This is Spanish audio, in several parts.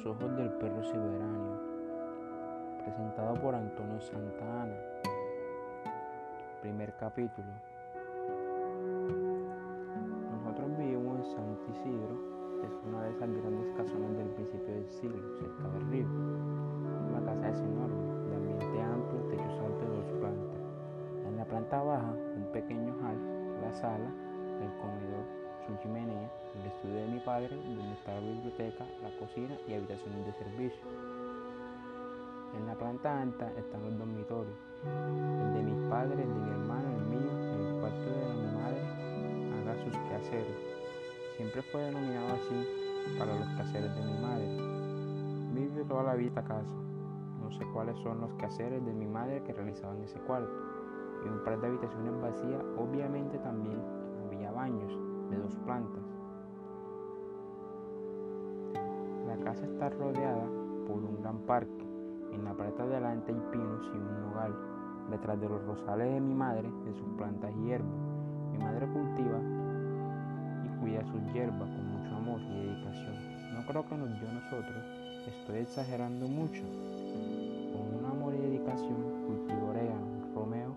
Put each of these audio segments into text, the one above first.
Los ojos del perro siberiano, presentado por Antonio Santa Ana. Primer capítulo. Nosotros vivimos en Santo Isidro, es una de esas grandes casonas del principio del siglo, cerca del río. La casa es enorme, de ambiente amplio, techos altos de dos plantas. En la planta baja, un pequeño hall, la sala, el comedor, su chimenea, el estudio de mi padre, donde está la biblioteca, la cocina y habitaciones de servicio. En la planta alta están los dormitorios, el de mis padres, el de mi hermano, el mío, el cuarto de mi madre, haga sus quehaceres. Siempre fue denominado así para los quehaceres de mi madre. Vive toda la vida casa. No sé cuáles son los quehaceres de mi madre que realizaba en ese cuarto. Y un par de habitaciones vacías, obviamente también había baños de dos plantas. La casa está rodeada por un gran parque. En la parte de adelante hay pinos y un nogal. Detrás de los rosales de mi madre, de sus plantas y hierbas. Mi madre cultiva y cuida sus hierbas con mucho amor y dedicación. No creo que nos dio a nosotros. Estoy exagerando mucho. Con un amor y dedicación cultivo orégano, romeo,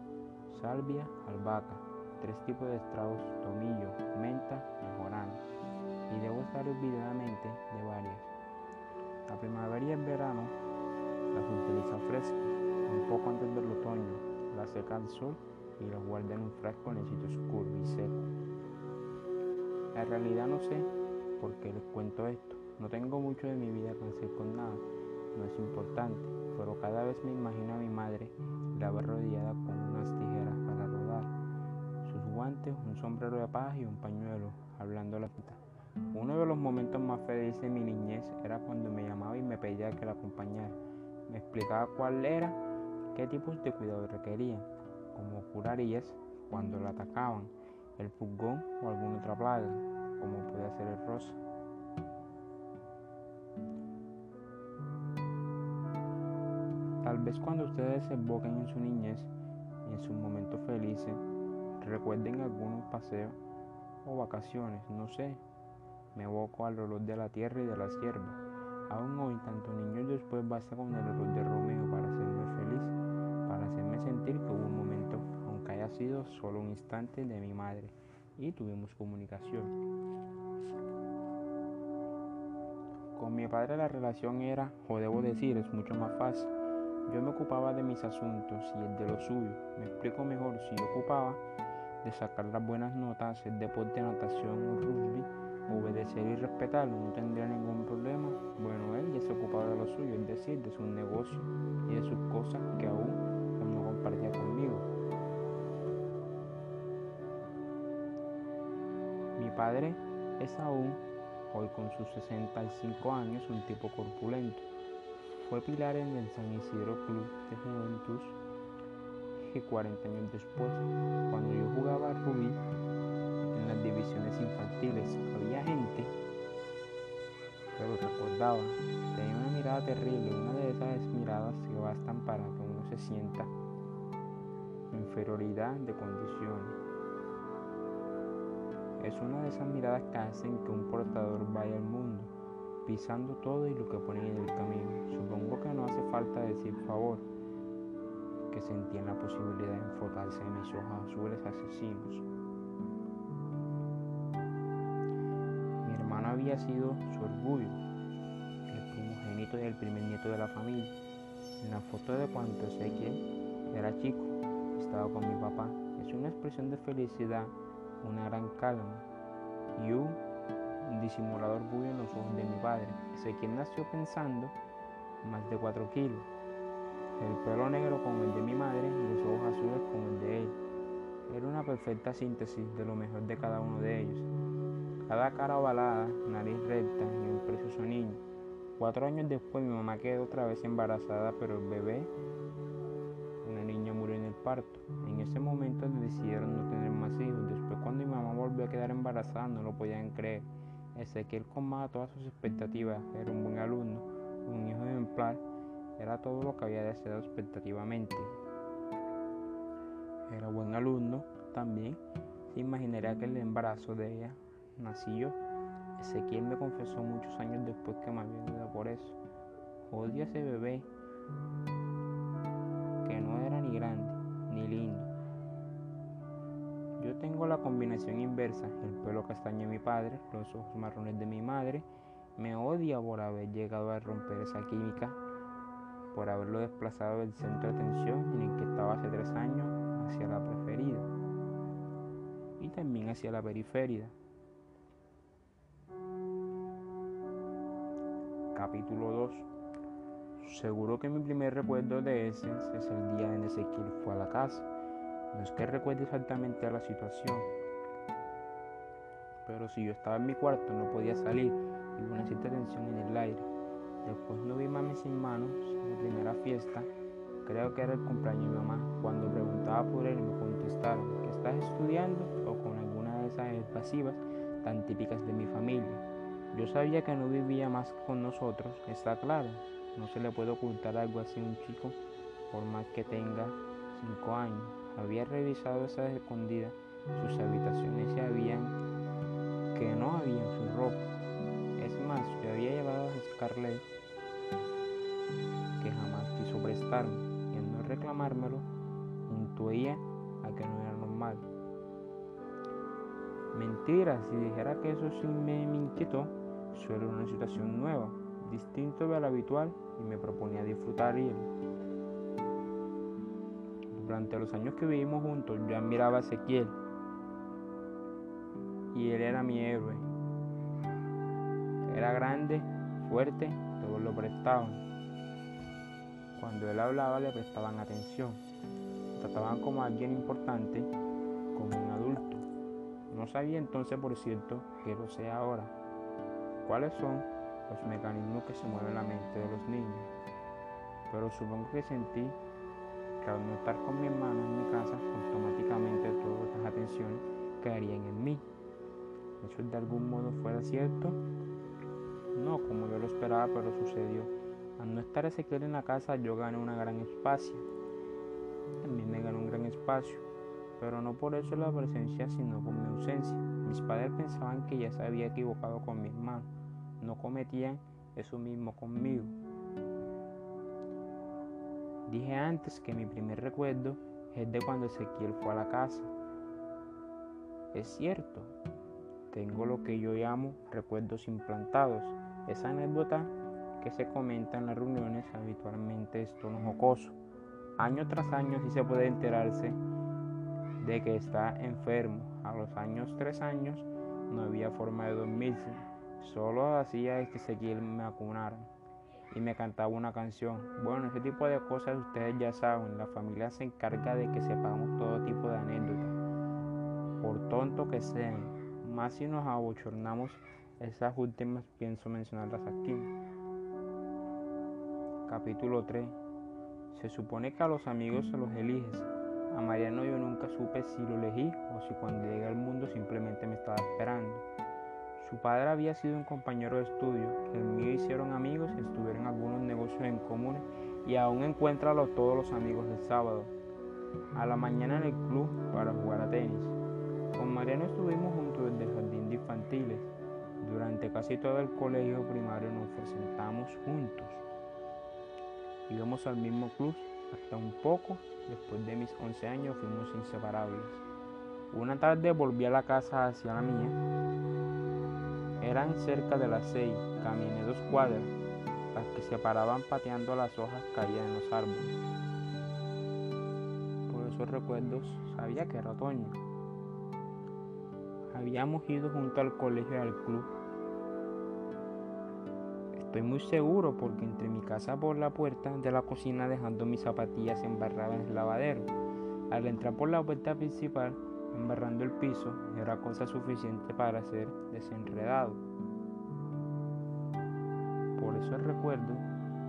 salvia, albahaca, tres tipos de estragos, tomillo, menta y jorano. Y debo estar olvidadamente de varias. La primavera y el verano las utiliza frescas, un poco antes del otoño, las seca al sol y las guarda en un frasco en el sitio oscuro y seco. En realidad no sé por qué les cuento esto. No tengo mucho de mi vida que hacer con nada, no es importante, pero cada vez me imagino a mi madre la ver rodeada con un sombrero de paja y un pañuelo, hablando la cita. Uno de los momentos más felices de mi niñez era cuando me llamaba y me pedía que la acompañara. Me explicaba cuál era, qué tipos de cuidado requerían, como curarías cuando la atacaban, el pulgón o alguna otra plaga, como puede ser el rosa. Tal vez cuando ustedes se en su niñez en sus momentos felices, recuerden algunos paseos o vacaciones, no sé. Me evoco al olor de la tierra y de las hierbas. Aún hoy, tanto niños después basta con el olor de Romeo para hacerme feliz, para hacerme sentir que hubo un momento, aunque haya sido solo un instante, de mi madre y tuvimos comunicación. Con mi padre la relación era, o debo decir, es mucho más fácil. Yo me ocupaba de mis asuntos y el de los suyos. Me explico mejor, si yo ocupaba de sacar las buenas notas, el deporte, natación o rugby, obedecer y respetarlo, no tendría ningún problema. Bueno, él ya se ocupaba de lo suyo, es decir, de sus negocios y de sus cosas que aún no compartía conmigo. Mi padre es aún, hoy con sus 65 años, un tipo corpulento. Fue pilar en el San Isidro Club de Juventud que 40 años después, Tenía una mirada terrible, una de esas miradas que bastan para que uno se sienta inferioridad de condiciones. Es una de esas miradas que hacen que un portador vaya al mundo, pisando todo y lo que pone en el camino. Supongo que no hace falta decir favor, que sentían la posibilidad de enfocarse en mis ojos azules asesinos. Mi hermano había sido su orgullo, primogénito y el primer nieto de la familia. En la foto de cuando Ezequiel era chico, estaba con mi papá. Es una expresión de felicidad, una gran calma y un disimulador orgullo en los ojos de mi padre. Ezequiel nació pensando más de 4 kilos el pelo negro como el de mi madre y los ojos azules como el de él. Era una perfecta síntesis de lo mejor de cada uno de ellos. Cada cara ovalada, nariz recta y un precioso niño. Cuatro años después mi mamá quedó otra vez embarazada, pero el bebé, una niña, murió en el parto. En ese momento decidieron no tener más hijos. Después cuando mi mamá volvió a quedar embarazada no lo podían creer. Ezequiel colmaba todas sus expectativas. Era un buen alumno, un hijo ejemplar era todo lo que había deseado expectativamente. Era buen alumno también. Se imaginaría que el embarazo de ella nació Ezequiel me confesó muchos años después que me había ido por eso. Odio a ese bebé que no era ni grande ni lindo. Yo tengo la combinación inversa, el pelo castaño de mi padre, los ojos marrones de mi madre. Me odia por haber llegado a romper esa química, por haberlo desplazado del centro de atención en el que estaba hace tres años hacia la preferida y también hacia la periferia. Capítulo 2 Seguro que mi primer recuerdo de ese es el día en Ezequiel fue a la casa. No es que recuerde exactamente la situación, pero si yo estaba en mi cuarto no podía salir y hubo una cierta tensión en el aire. Después no vi mami sin manos en la primera fiesta. Creo que era el cumpleaños de mi mamá. Cuando preguntaba por él me contestaron que estás estudiando o con alguna de esas pasivas tan típicas de mi familia. Yo sabía que no vivía más con nosotros, está claro. No se le puede ocultar algo así a un chico por más que tenga cinco años. Había revisado esas escondidas, sus habitaciones y habían que no había su ropa. Es más, yo había llevado a Scarlett que jamás quiso prestarme y al no reclamármelo, intuía a que no era normal. Mentira, si dijera que eso sí me, me inquietó, Suelo una situación nueva, distinto de la habitual y me proponía disfrutar y. Durante los años que vivimos juntos yo admiraba a Ezequiel y él era mi héroe. Era grande, fuerte, todos lo prestaban. Cuando él hablaba le prestaban atención, trataban como alguien importante, como un adulto. No sabía entonces, por cierto, que lo sé ahora cuáles son los mecanismos que se mueven en la mente de los niños. Pero supongo que sentí que al no estar con mi hermano en mi casa, automáticamente todas las atenciones caerían en mí. ¿Eso de algún modo fuera cierto? No como yo lo esperaba, pero sucedió. Al no estar Ezequiel en la casa, yo gané una gran espacio. También me ganó un gran espacio, pero no por eso la presencia, sino por mi ausencia. Mis padres pensaban que ya se había equivocado con mi hermano, no cometían eso mismo conmigo. Dije antes que mi primer recuerdo es de cuando Ezequiel fue a la casa. Es cierto, tengo lo que yo llamo recuerdos implantados. Esa anécdota que se comenta en las reuniones habitualmente es tono jocoso. Año tras año sí se puede enterarse de que está enfermo. A los años, tres años, no había forma de dormirse. Solo hacía que Ezequiel me y me cantaba una canción. Bueno, ese tipo de cosas ustedes ya saben. La familia se encarga de que sepamos todo tipo de anécdotas, por tonto que sean. Más si nos abochornamos, esas últimas pienso mencionarlas aquí. Capítulo 3. Se supone que a los amigos se los eliges a Mariano yo nunca supe si lo elegí o si cuando llegué al mundo simplemente me estaba esperando. Su padre había sido un compañero de estudio, el mío hicieron amigos estuvieron algunos negocios en común y aún encuéntralo todos los amigos del sábado. A la mañana en el club para jugar a tenis. Con Mariano estuvimos juntos desde el jardín de infantiles. Durante casi todo el colegio primario nos presentamos juntos. Íbamos al mismo club hasta un poco Después de mis 11 años fuimos inseparables. Una tarde volví a la casa hacia la mía. Eran cerca de las 6, caminé dos cuadras, las que se paraban pateando las hojas caídas en los árboles. Por esos recuerdos sabía que era otoño. Habíamos ido junto al colegio y al club Estoy muy seguro porque entré mi casa por la puerta de la cocina dejando mis zapatillas embarradas en el lavadero. Al entrar por la puerta principal, embarrando el piso, era cosa suficiente para ser desenredado. Por eso recuerdo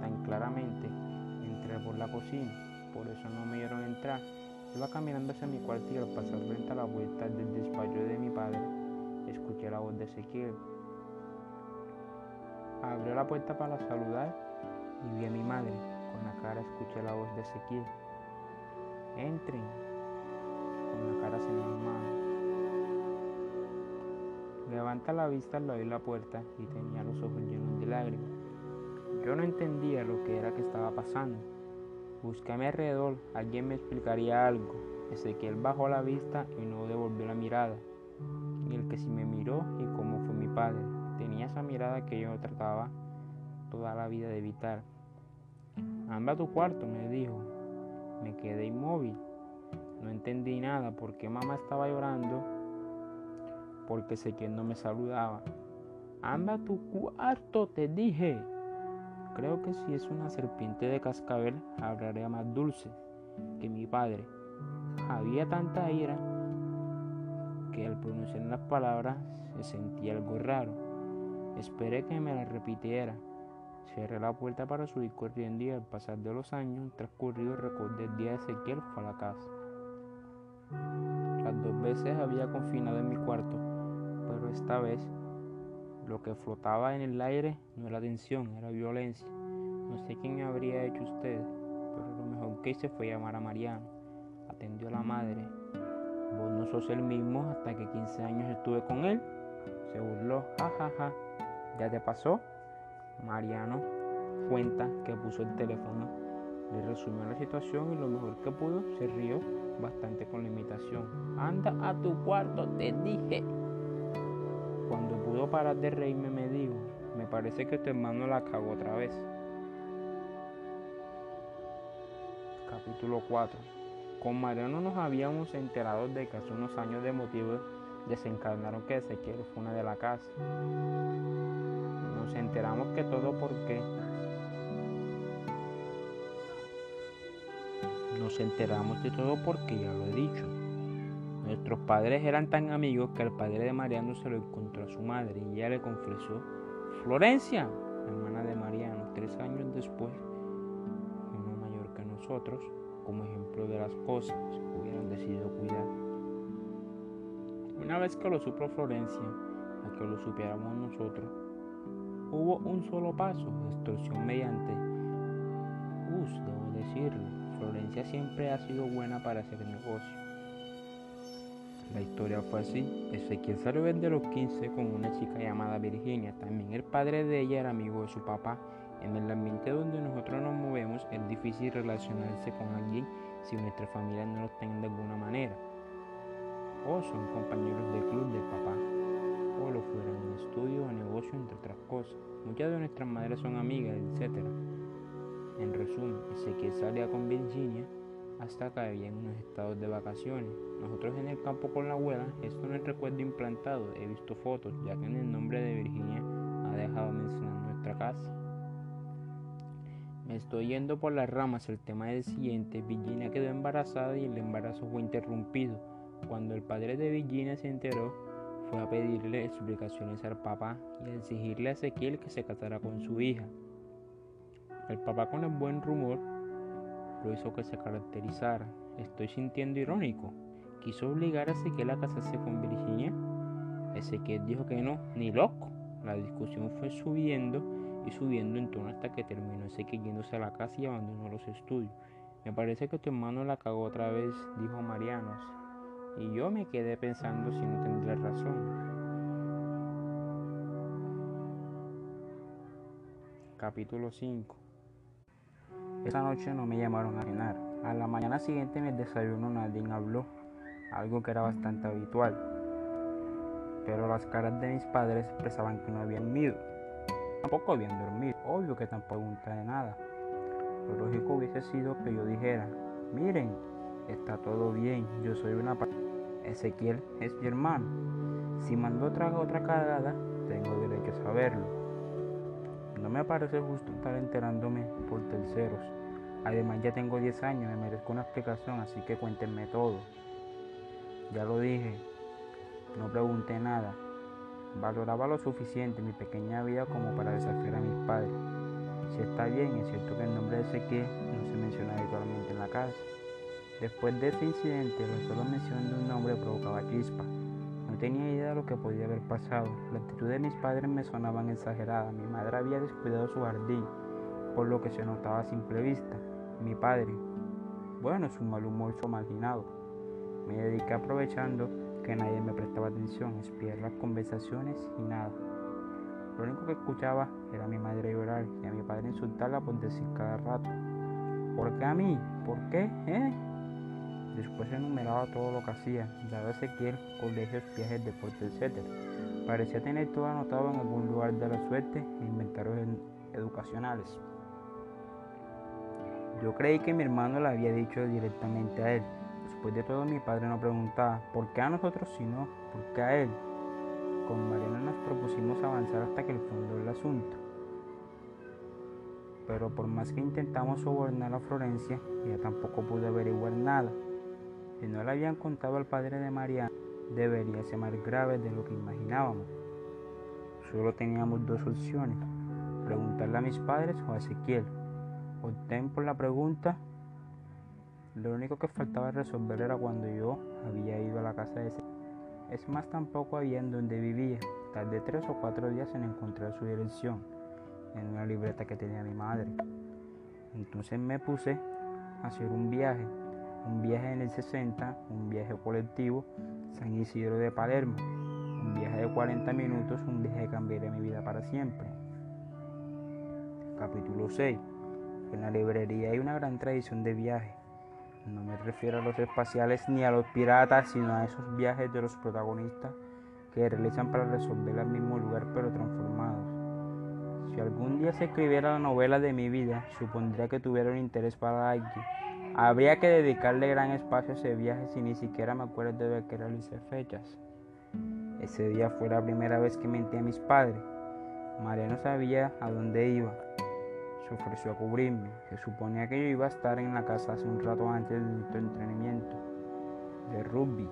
tan claramente, entré por la cocina, por eso no me dieron entrar. Iba caminando hacia mi cuarto y al pasar frente a la vuelta del despacho de mi padre, escuché la voz de Ezequiel Abrió la puerta para saludar y vi a mi madre. Con la cara escuché la voz de Ezequiel. Entren. Con la cara sin las manos. levanta la vista al abrir la puerta y tenía los ojos llenos de lágrimas. Yo no entendía lo que era que estaba pasando. Busqué a mi alrededor, alguien me explicaría algo. Ezequiel bajó la vista y no devolvió la mirada. Y el que sí me miró y cómo fue mi padre. Tenía esa mirada que yo trataba toda la vida de evitar. Anda a tu cuarto, me dijo. Me quedé inmóvil. No entendí nada porque mamá estaba llorando porque Ezequiel no me saludaba. Anda a tu cuarto, te dije. Creo que si es una serpiente de cascabel, hablaría más dulce que mi padre. Había tanta ira que al pronunciar las palabras se sentía algo raro. Esperé que me la repitiera. Cerré la puerta para subir corriendo y al pasar de los años transcurridos recordé el día de Ezequiel fue a la casa. Las dos veces había confinado en mi cuarto, pero esta vez lo que flotaba en el aire no era tensión, era violencia. No sé quién habría hecho usted, pero lo mejor que hice fue llamar a Mariano. Atendió a la madre. Vos no sos el mismo hasta que 15 años estuve con él. Se burló, jajaja. Ja, ja. ¿Ya te pasó? Mariano cuenta que puso el teléfono, le resumió la situación y lo mejor que pudo se rió bastante con la imitación. Anda a tu cuarto, te dije. Cuando pudo parar de reírme me dijo, me parece que tu hermano la cagó otra vez. Capítulo 4. Con Mariano nos habíamos enterado de que hace unos años de motivos desencadenaron que Ezequiel fue una de la casa. Nos enteramos que todo porque nos enteramos de todo porque ya lo he dicho. Nuestros padres eran tan amigos que el padre de Mariano se lo encontró a su madre y ella le confesó, Florencia, hermana de Mariano, tres años después, uno mayor que nosotros, como ejemplo de las cosas que hubieran decidido cuidar. Una vez que lo supo Florencia, a que lo supiéramos nosotros, hubo un solo paso, extorsión mediante, us, debo decirlo, Florencia siempre ha sido buena para hacer negocio. La historia fue así. Ezequiel salió de los 15 con una chica llamada Virginia. También el padre de ella era amigo de su papá. En el ambiente donde nosotros nos movemos es difícil relacionarse con alguien si nuestra familia no lo tiene de alguna manera. O son compañeros del club del papá. O lo fueran en estudio o negocio, entre otras cosas. Muchas de nuestras madres son amigas, etc. En resumen, Ezequiel salía con Virginia hasta que había unos estados de vacaciones. Nosotros en el campo con la abuela, esto no es recuerdo implantado, he visto fotos, ya que en el nombre de Virginia ha dejado mencionar nuestra casa. Me estoy yendo por las ramas, el tema del siguiente, Virginia quedó embarazada y el embarazo fue interrumpido. Cuando el padre de Virginia se enteró, fue a pedirle explicaciones al papá y a exigirle a Ezequiel que se casara con su hija. El papá con el buen rumor lo hizo que se caracterizara. Estoy sintiendo irónico. Quiso obligar a Ezequiel a casarse con Virginia. Ezequiel dijo que no, ni loco. La discusión fue subiendo y subiendo en tono hasta que terminó Ezequiel yéndose a la casa y abandonó los estudios. Me parece que tu hermano la cagó otra vez, dijo Mariano. Y yo me quedé pensando si no tendré razón. Capítulo 5 esa noche no me llamaron a cenar. A la mañana siguiente en el desayuno nadie habló, algo que era bastante habitual. Pero las caras de mis padres expresaban que no habían dormido. Tampoco habían dormido. Obvio que tampoco pregunta de nada. Lo lógico hubiese sido que yo dijera, miren, está todo bien, yo soy una... Ezequiel es mi hermano. Si mandó otra, otra cagada, tengo derecho a saberlo. No me parece justo estar enterándome por terceros. Además ya tengo 10 años, me merezco una explicación, así que cuéntenme todo. Ya lo dije, no pregunté nada. Valoraba lo suficiente mi pequeña vida como para desafiar a mis padres. Si está bien, es cierto que el nombre de Ezequiel no se menciona habitualmente en la casa. Después de ese incidente, la sola mención de un nombre provocaba chispa. No tenía idea de lo que podía haber pasado. La actitud de mis padres me sonaban exagerada. Mi madre había descuidado su jardín, por lo que se notaba a simple vista. Mi padre, bueno, su mal humor marginado. Me dediqué aprovechando que nadie me prestaba atención, espiar las conversaciones y nada. Lo único que escuchaba era a mi madre llorar y a mi padre insultarla por decir cada rato, ¿por qué a mí? ¿Por qué? ¿Eh? Después enumeraba todo lo que hacía, daba Ezequiel, colegios, viajes, deportes, etc. Parecía tener todo anotado en algún lugar de la suerte e inventarios educacionales. Yo creí que mi hermano le había dicho directamente a él. Después de todo mi padre no preguntaba, ¿por qué a nosotros sino? ¿Por qué a él? Con Mariana nos propusimos avanzar hasta que el fondo del asunto. Pero por más que intentamos sobornar a Florencia, ella tampoco pudo averiguar nada. Si no le habían contado al padre de Mariana, debería ser más grave de lo que imaginábamos. Solo teníamos dos opciones, preguntarle a mis padres o a Ezequiel. Opté por la pregunta. Lo único que faltaba resolver era cuando yo había ido a la casa de Ezequiel. Es más, tampoco había en donde vivía. Tardé tres o cuatro días en encontrar su dirección en una libreta que tenía mi madre. Entonces me puse a hacer un viaje un viaje en el 60, un viaje colectivo, San Isidro de Palermo, un viaje de 40 minutos, un viaje que cambiaría mi vida para siempre. Capítulo 6. En la librería hay una gran tradición de viaje. No me refiero a los espaciales ni a los piratas, sino a esos viajes de los protagonistas que realizan para resolver el mismo lugar pero transformados. Si algún día se escribiera la novela de mi vida, supondría que tuviera un interés para alguien Habría que dedicarle gran espacio a ese viaje si ni siquiera me acuerdo de que realicé fechas. Ese día fue la primera vez que mentí a mis padres. María no sabía a dónde iba. Se ofreció a cubrirme. Se suponía que yo iba a estar en la casa hace un rato antes del entrenamiento de rugby,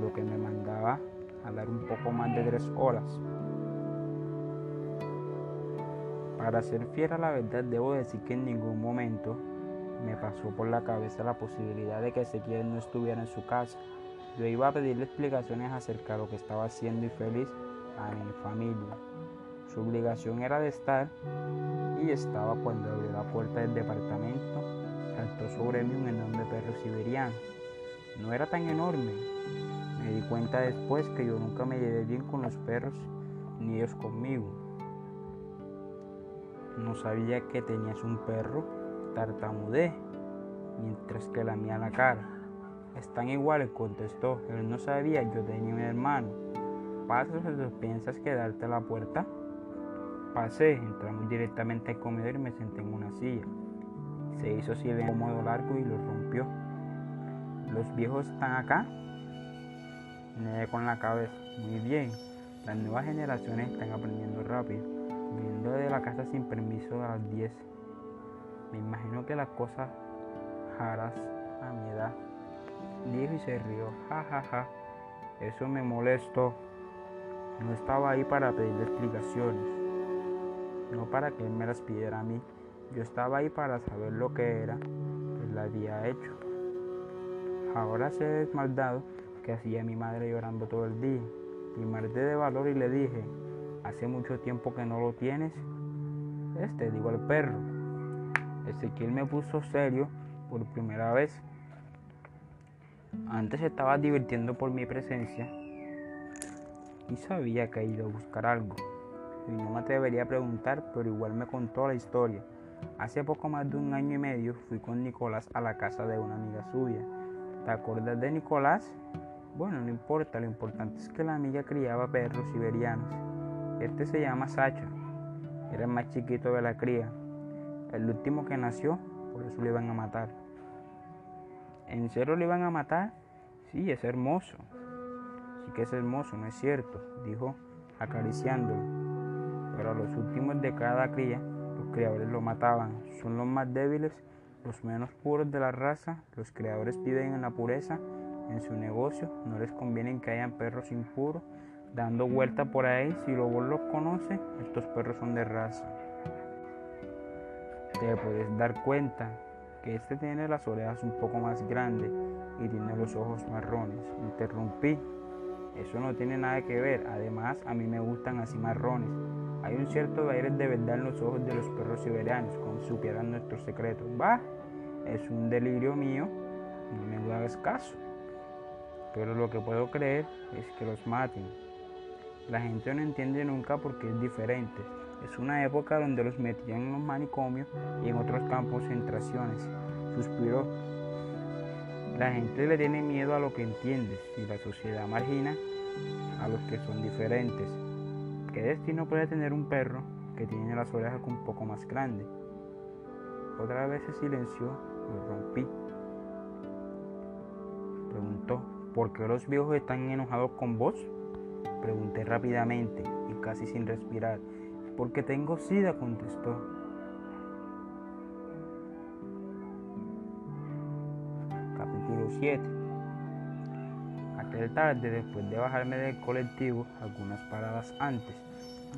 lo que me mandaba a dar un poco más de tres horas. Para ser fiel a la verdad, debo decir que en ningún momento me pasó por la cabeza la posibilidad de que Ezequiel no estuviera en su casa. Yo iba a pedirle explicaciones acerca de lo que estaba haciendo y feliz a mi familia. Su obligación era de estar y estaba cuando abrió la puerta del departamento. Saltó sobre mí un enorme perro siberiano. No era tan enorme. Me di cuenta después que yo nunca me llevé bien con los perros ni ellos conmigo. No sabía que tenías un perro tartamudé mientras que la mía la cara. Están iguales, contestó. Él no sabía, yo tenía un hermano. ¿Pasas o piensas quedarte a la puerta? Pasé, entramos directamente al comedor y me senté en una silla. Se hizo silencio modo largo y lo rompió. ¿Los viejos están acá? Negué con la cabeza. Muy bien. Las nuevas generaciones están aprendiendo rápido. Viendo de la casa sin permiso a las 10. Me imagino que las cosas harás a mi edad. Dijo y se rió. Ja, ja, ja. Eso me molestó. No estaba ahí para pedirle explicaciones. No para que él me las pidiera a mí. Yo estaba ahí para saber lo que era que la había hecho. Ahora sé desmaldado que hacía mi madre llorando todo el día. Y me de valor y le dije, hace mucho tiempo que no lo tienes. Este, digo el perro. Ezequiel me puso serio por primera vez. Antes estaba divirtiendo por mi presencia y sabía que ido a buscar algo. Y no me atrevería a preguntar, pero igual me contó la historia. Hace poco más de un año y medio fui con Nicolás a la casa de una amiga suya. ¿Te acuerdas de Nicolás? Bueno, no importa, lo importante es que la amiga criaba perros siberianos. Este se llama Sacha, era el más chiquito de la cría, el último que nació, por eso le iban a matar. ¿En serio le iban a matar? Sí, es hermoso. Sí que es hermoso, no es cierto, dijo acariciándolo. Pero a los últimos de cada cría, los criadores lo mataban. Son los más débiles, los menos puros de la raza. Los criadores viven en la pureza en su negocio. No les conviene que hayan perros impuros dando vuelta por ahí. Si vos los conoce, estos perros son de raza te puedes dar cuenta que este tiene las orejas un poco más grandes y tiene los ojos marrones. Interrumpí. Eso no tiene nada que ver. Además, a mí me gustan así marrones. Hay un cierto aire de verdad en los ojos de los perros siberianos, como supieran nuestros secretos. Va, es un delirio mío. No me hagas caso. pero lo que puedo creer es que los maten. La gente no entiende nunca porque es diferente. Es una época donde los metían en los manicomios y en otros campos concentraciones. Suspiró. La gente le tiene miedo a lo que entiendes y la sociedad margina a los que son diferentes. ¿Qué destino puede tener un perro que tiene las orejas un poco más grandes? Otra vez se silenció, lo rompí. Preguntó, ¿por qué los viejos están enojados con vos? Pregunté rápidamente y casi sin respirar. Porque tengo sida, contestó. Capítulo 7 Aquel tarde, después de bajarme del colectivo, algunas paradas antes,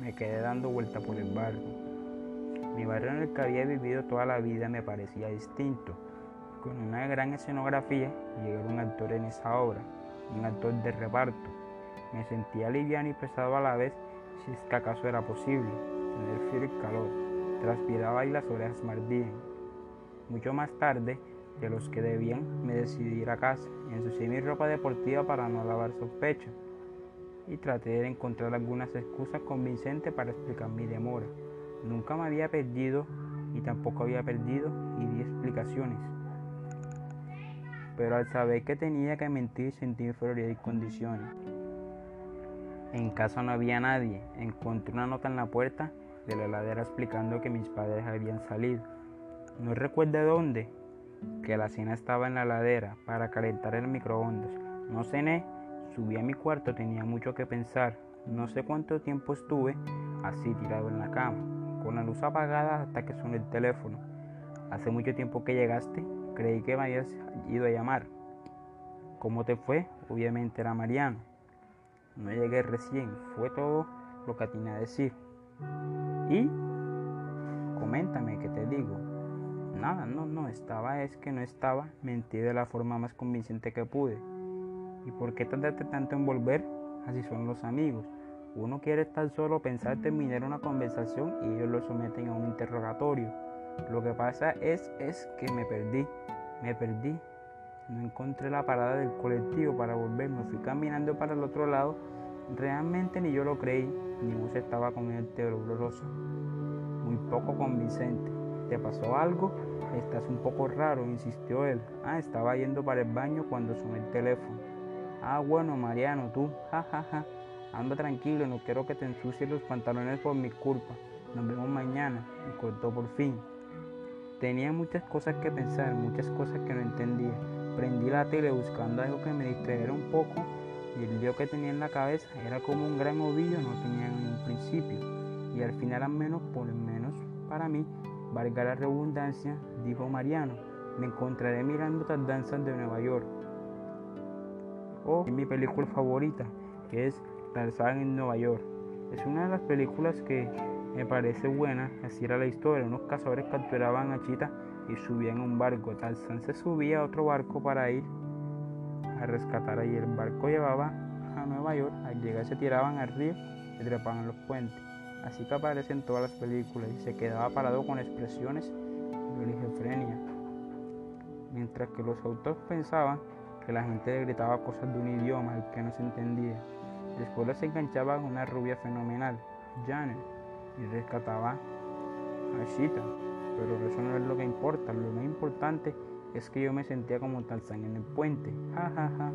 me quedé dando vuelta por el barrio. Mi barrio en el que había vivido toda la vida me parecía distinto. Con una gran escenografía era un actor en esa obra, un actor de reparto. Me sentía liviano y pesado a la vez, si es que acaso era posible, tener frío y calor. Transpiraba y las orejas me ardían. Mucho más tarde, de los que debían, me decidí ir a casa ensucié mi ropa deportiva para no lavar sospecha. Y traté de encontrar algunas excusas convincentes para explicar mi demora. Nunca me había perdido y tampoco había perdido y di explicaciones. Pero al saber que tenía que mentir sentí inferioridad y condiciones. En casa no había nadie. Encontré una nota en la puerta de la heladera explicando que mis padres habían salido. No recuerdo dónde, que la cena estaba en la heladera para calentar el microondas. No cené, subí a mi cuarto, tenía mucho que pensar. No sé cuánto tiempo estuve así tirado en la cama, con la luz apagada hasta que sonó el teléfono. Hace mucho tiempo que llegaste, creí que me habías ido a llamar. ¿Cómo te fue? Obviamente era Mariano. No llegué recién, fue todo lo que atiné a decir. ¿Y? Coméntame, ¿qué te digo? Nada, no, no, estaba, es que no estaba, mentí de la forma más convincente que pude. ¿Y por qué tardaste tanto en volver? Así son los amigos. Uno quiere estar solo, pensar terminar una conversación y ellos lo someten a un interrogatorio. Lo que pasa es, es que me perdí, me perdí. No encontré la parada del colectivo para volver, me fui caminando para el otro lado. Realmente ni yo lo creí, ni vos estaba con el rosa. Muy poco convincente. ¿Te pasó algo? Estás un poco raro, insistió él. Ah, estaba yendo para el baño cuando sonó el teléfono. Ah, bueno, Mariano, tú, ja, ja, ja. Anda tranquilo, no quiero que te ensucies los pantalones por mi culpa. Nos vemos mañana. Y cortó por fin. Tenía muchas cosas que pensar, muchas cosas que no entendía. Prendí la tele buscando algo que me distrajera un poco y el lío que tenía en la cabeza era como un gran ovillo, no tenía un principio. Y al final, al menos, por lo menos para mí, valga la redundancia, dijo Mariano, me encontraré mirando las danzas de Nueva York. O mi película favorita, que es Tarzán en Nueva York. Es una de las películas que me parece buena, así era la historia. Unos cazadores capturaban a Chita y subían a un barco. Tarzán se subía a otro barco para ir a rescatar y El barco llevaba a Nueva York. Al llegar se tiraban al río y trepaban los puentes. Así que aparece en todas las películas y se quedaba parado con expresiones de oligofrenia. Mientras que los autores pensaban que la gente le gritaba cosas de un idioma al que no se entendía. Después les enganchaba con una rubia fenomenal, Janet, y rescataba a Shita. Pero eso no es lo que importa, lo más importante es que yo me sentía como Tarzán en el puente. Ja, ja, ja.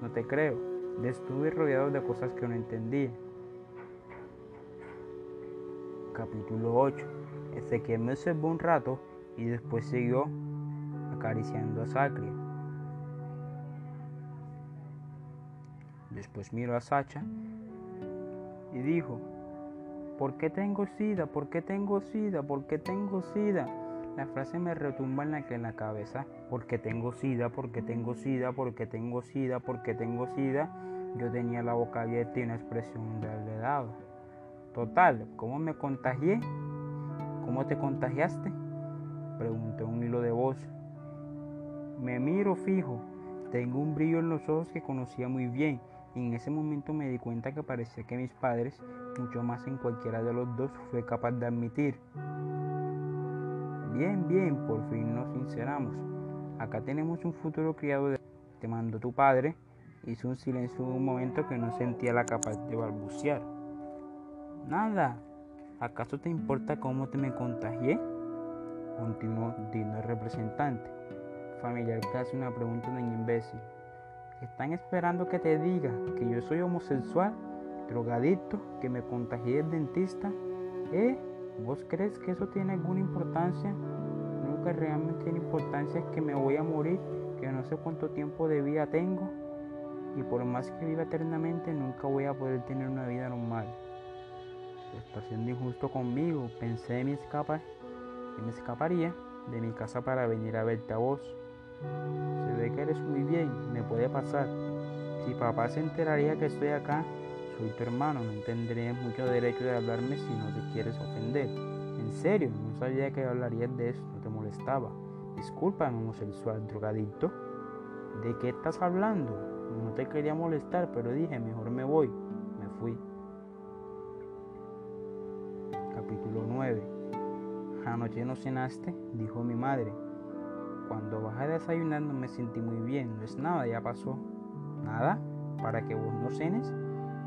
No te creo. Estuve rodeado de cosas que no entendía. Capítulo 8. Ezequiel me observó un rato y después siguió acariciando a Sacria. Después miró a Sacha y dijo, ¿por qué tengo sida? ¿Por qué tengo sida? ¿Por qué tengo sida? La frase me retumba en la, en la cabeza, porque tengo sida, porque tengo sida, porque tengo sida, porque tengo sida. Yo tenía la boca abierta y una expresión de dado. Total, ¿cómo me contagié? ¿Cómo te contagiaste? Pregunté un hilo de voz. Me miro fijo, tengo un brillo en los ojos que conocía muy bien y en ese momento me di cuenta que parecía que mis padres, mucho más en cualquiera de los dos, fue capaz de admitir. Bien, bien, por fin nos sinceramos. Acá tenemos un futuro criado de... Te mandó tu padre. Hizo un silencio en un momento que no sentía la capacidad de balbucear. Nada. ¿Acaso te importa cómo te me contagié? Continuó digno el representante. Familiar que hace una pregunta de un imbécil. Están esperando que te diga que yo soy homosexual, drogadicto, que me contagié el dentista. ¿Eh? ¿Vos crees que eso tiene alguna importancia? Que realmente tiene importancia es que me voy a morir, que no sé cuánto tiempo de vida tengo y por más que viva eternamente nunca voy a poder tener una vida normal. Está siendo injusto conmigo, pensé me escapa, que me escaparía de mi casa para venir a verte a vos. Se ve que eres muy bien, me puede pasar. Si papá se enteraría que estoy acá, soy tu hermano, no tendrías mucho derecho de hablarme si no te quieres ofender. En serio, no sabía que hablarías de eso, no te molestaba. Disculpa, homosexual drogadicto. ¿De qué estás hablando? No te quería molestar, pero dije, mejor me voy. Me fui. Capítulo 9. Anoche no cenaste, dijo mi madre. Cuando bajé no me sentí muy bien, no es nada, ya pasó. ¿Nada? ¿Para que vos no cenes?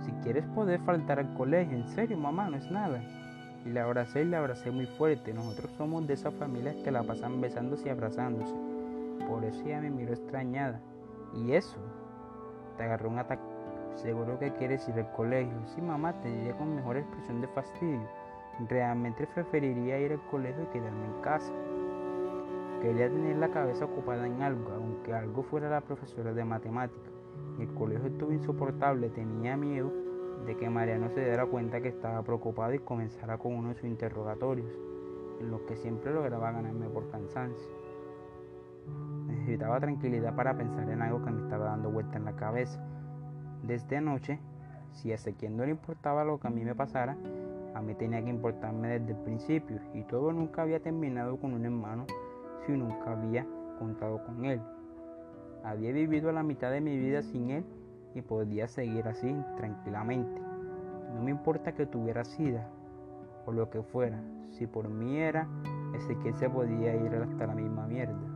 Si quieres poder faltar al colegio, en serio mamá, no es nada. Y la abracé y la abracé muy fuerte. Nosotros somos de esas familias que la pasan besándose y abrazándose. Por eso ella me miró extrañada. ¿Y eso? te agarró un ataque. Seguro que quieres ir al colegio. Sí, mamá, te diría con mejor expresión de fastidio. Realmente preferiría ir al colegio y quedarme en casa. Quería tener la cabeza ocupada en algo, aunque algo fuera la profesora de matemáticas. El colegio estuvo insoportable, tenía miedo de que Mariano se diera cuenta que estaba preocupado y comenzara con uno de sus interrogatorios, en los que siempre lograba ganarme por cansancio. Necesitaba tranquilidad para pensar en algo que me estaba dando vuelta en la cabeza. Desde anoche, si a Ezequiel no le importaba lo que a mí me pasara, a mí tenía que importarme desde el principio y todo nunca había terminado con un hermano si nunca había contado con él. Había vivido la mitad de mi vida sin él y podía seguir así tranquilamente. No me importa que tuviera sida o lo que fuera, si por mí era, Ezequiel se podía ir hasta la misma mierda.